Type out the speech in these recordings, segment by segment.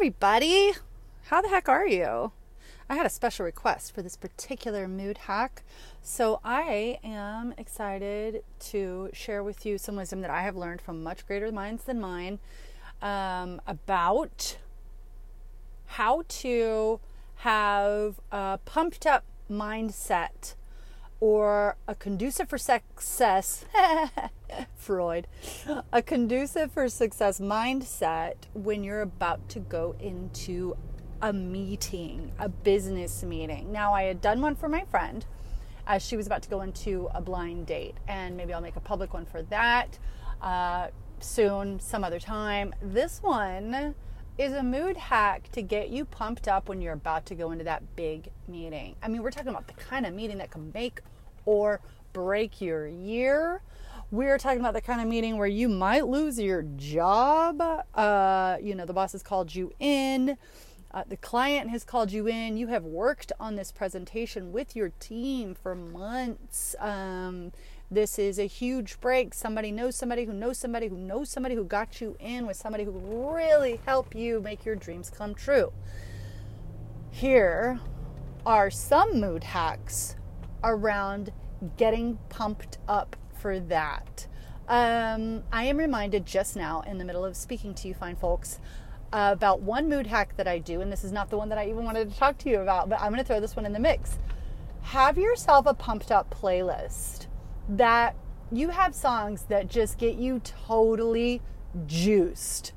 everybody. How the heck are you? I had a special request for this particular mood hack. So I am excited to share with you some wisdom that I have learned from much greater minds than mine um, about how to have a pumped up mindset or a conducive for success freud a conducive for success mindset when you're about to go into a meeting a business meeting. Now i had done one for my friend as she was about to go into a blind date and maybe i'll make a public one for that uh, soon some other time. This one is a mood hack to get you pumped up when you're about to go into that big meeting. I mean, we're talking about the kind of meeting that can make or break your year. We're talking about the kind of meeting where you might lose your job. Uh, you know, the boss has called you in. Uh, the client has called you in. You have worked on this presentation with your team for months. Um, this is a huge break. Somebody knows somebody who knows somebody who knows somebody who got you in with somebody who really help you make your dreams come true. Here are some mood hacks around getting pumped up for that. Um, I am reminded just now, in the middle of speaking to you, fine folks, about one mood hack that I do, and this is not the one that I even wanted to talk to you about, but I'm going to throw this one in the mix. Have yourself a pumped up playlist that you have songs that just get you totally juiced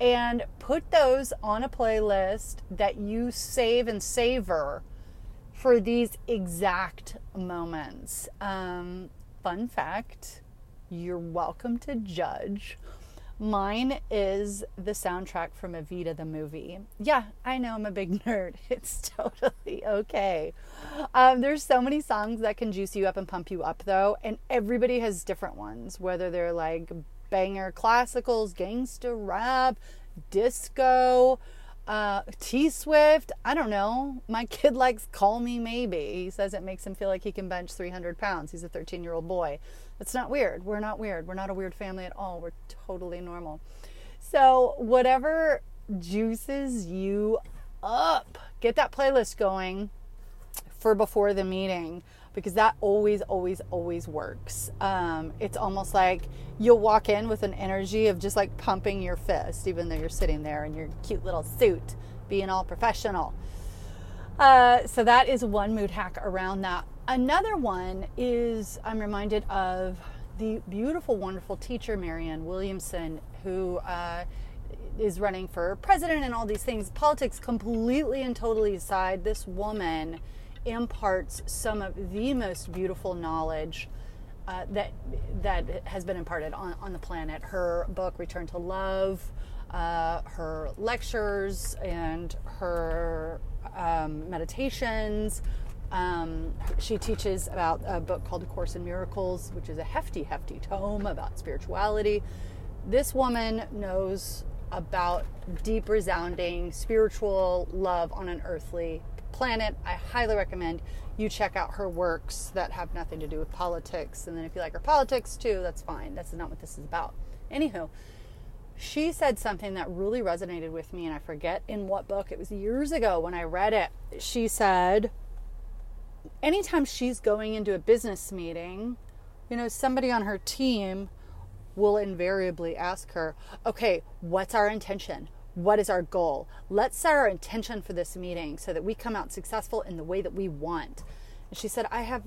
and put those on a playlist that you save and savor for these exact moments. Um, fun fact you're welcome to judge. Mine is the soundtrack from Evita the movie. Yeah, I know I'm a big nerd. It's totally okay. Um, there's so many songs that can juice you up and pump you up, though, and everybody has different ones, whether they're like banger classicals, gangster rap, disco, uh, T Swift, I don't know. My kid likes Call Me Maybe. He says it makes him feel like he can bench 300 pounds. He's a 13 year old boy. That's not weird. We're not weird. We're not a weird family at all. We're totally normal. So, whatever juices you up, get that playlist going for before the meeting because that always, always, always works. Um, it's almost like you'll walk in with an energy of just like pumping your fist, even though you're sitting there in your cute little suit, being all professional. Uh, so that is one mood hack around that. Another one is I'm reminded of the beautiful, wonderful teacher Marianne Williamson, who uh, is running for president and all these things. Politics completely and totally aside, this woman imparts some of the most beautiful knowledge uh, that that has been imparted on, on the planet. Her book, Return to Love, uh, her lectures, and her um, meditations. Um, she teaches about a book called A Course in Miracles, which is a hefty, hefty tome about spirituality. This woman knows about deep, resounding spiritual love on an earthly planet. I highly recommend you check out her works that have nothing to do with politics. And then if you like her politics too, that's fine. That's not what this is about. Anywho, she said something that really resonated with me, and I forget in what book. It was years ago when I read it. She said, anytime she's going into a business meeting, you know, somebody on her team will invariably ask her, okay, what's our intention? What is our goal? Let's set our intention for this meeting so that we come out successful in the way that we want. And she said, I have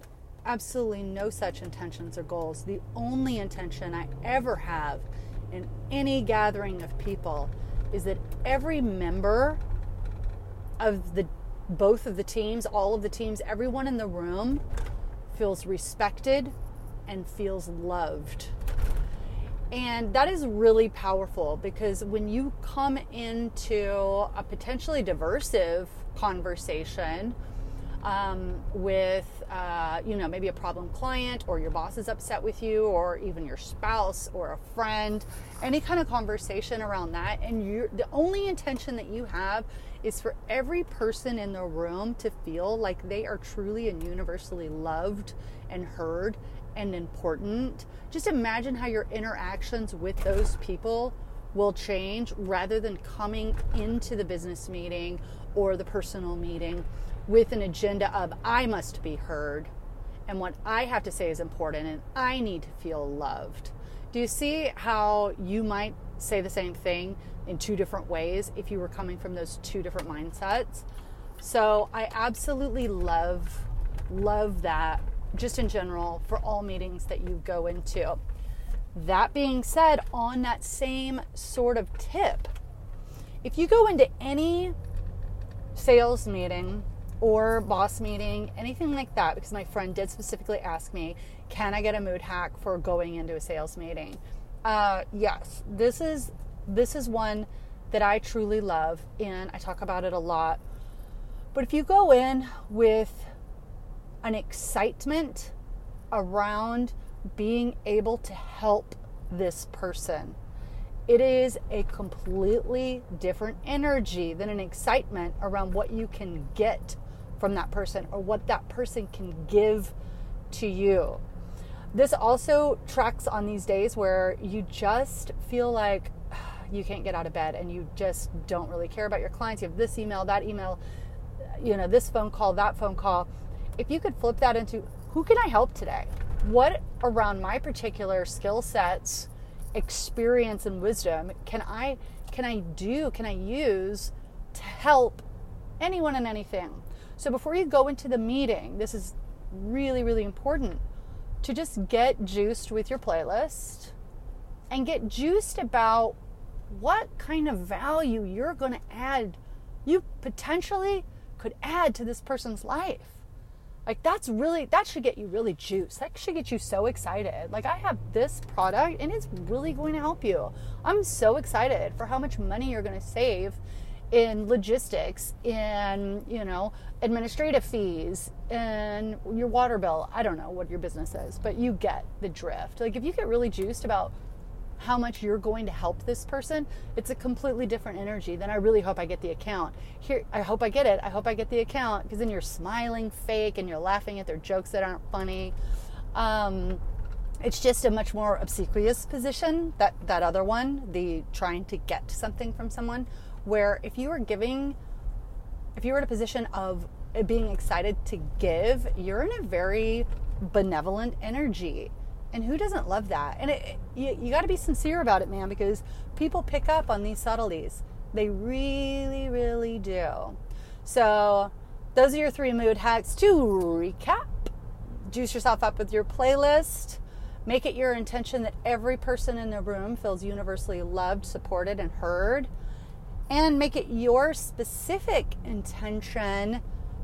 absolutely no such intentions or goals. The only intention I ever have in any gathering of people is that every member of the both of the teams, all of the teams, everyone in the room feels respected and feels loved. And that is really powerful because when you come into a potentially diversive conversation um, with, uh, you know, maybe a problem client or your boss is upset with you or even your spouse or a friend, any kind of conversation around that, and you the only intention that you have is for every person in the room to feel like they are truly and universally loved and heard and important. Just imagine how your interactions with those people will change rather than coming into the business meeting or the personal meeting with an agenda of I must be heard and what I have to say is important and I need to feel loved. Do you see how you might say the same thing in two different ways if you were coming from those two different mindsets? So I absolutely love love that just in general for all meetings that you go into. That being said, on that same sort of tip, if you go into any sales meeting or boss meeting, anything like that, because my friend did specifically ask me, can I get a mood hack for going into a sales meeting? Uh, yes, this is this is one that I truly love, and I talk about it a lot. But if you go in with an excitement around being able to help this person. It is a completely different energy than an excitement around what you can get from that person or what that person can give to you. This also tracks on these days where you just feel like you can't get out of bed and you just don't really care about your clients. You have this email, that email, you know, this phone call, that phone call. If you could flip that into who can I help today? What around my particular skill sets, experience and wisdom can I can I do, can I use to help anyone and anything? So before you go into the meeting, this is really really important to just get juiced with your playlist and get juiced about what kind of value you're going to add you potentially could add to this person's life like that's really that should get you really juiced. That should get you so excited. Like I have this product and it's really going to help you. I'm so excited for how much money you're going to save in logistics, in, you know, administrative fees, and your water bill. I don't know what your business is, but you get the drift. Like if you get really juiced about how much you're going to help this person, it's a completely different energy. Then I really hope I get the account. Here, I hope I get it. I hope I get the account because then you're smiling fake and you're laughing at their jokes that aren't funny. Um, it's just a much more obsequious position that that other one, the trying to get something from someone. Where if you were giving, if you were in a position of being excited to give, you're in a very benevolent energy and who doesn't love that? And it, you, you got to be sincere about it, man, because people pick up on these subtleties. They really, really do. So, those are your three mood hacks. To recap, juice yourself up with your playlist. Make it your intention that every person in the room feels universally loved, supported, and heard. And make it your specific intention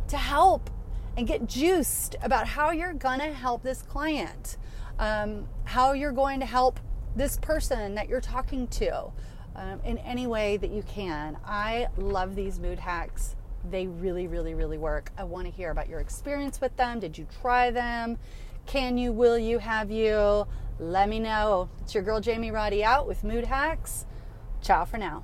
to help and get juiced about how you're going to help this client um, how you're going to help this person that you're talking to um, in any way that you can. I love these mood hacks. They really, really, really work. I want to hear about your experience with them. Did you try them? Can you, will you, have you? Let me know. It's your girl Jamie Roddy out with Mood Hacks. Ciao for now.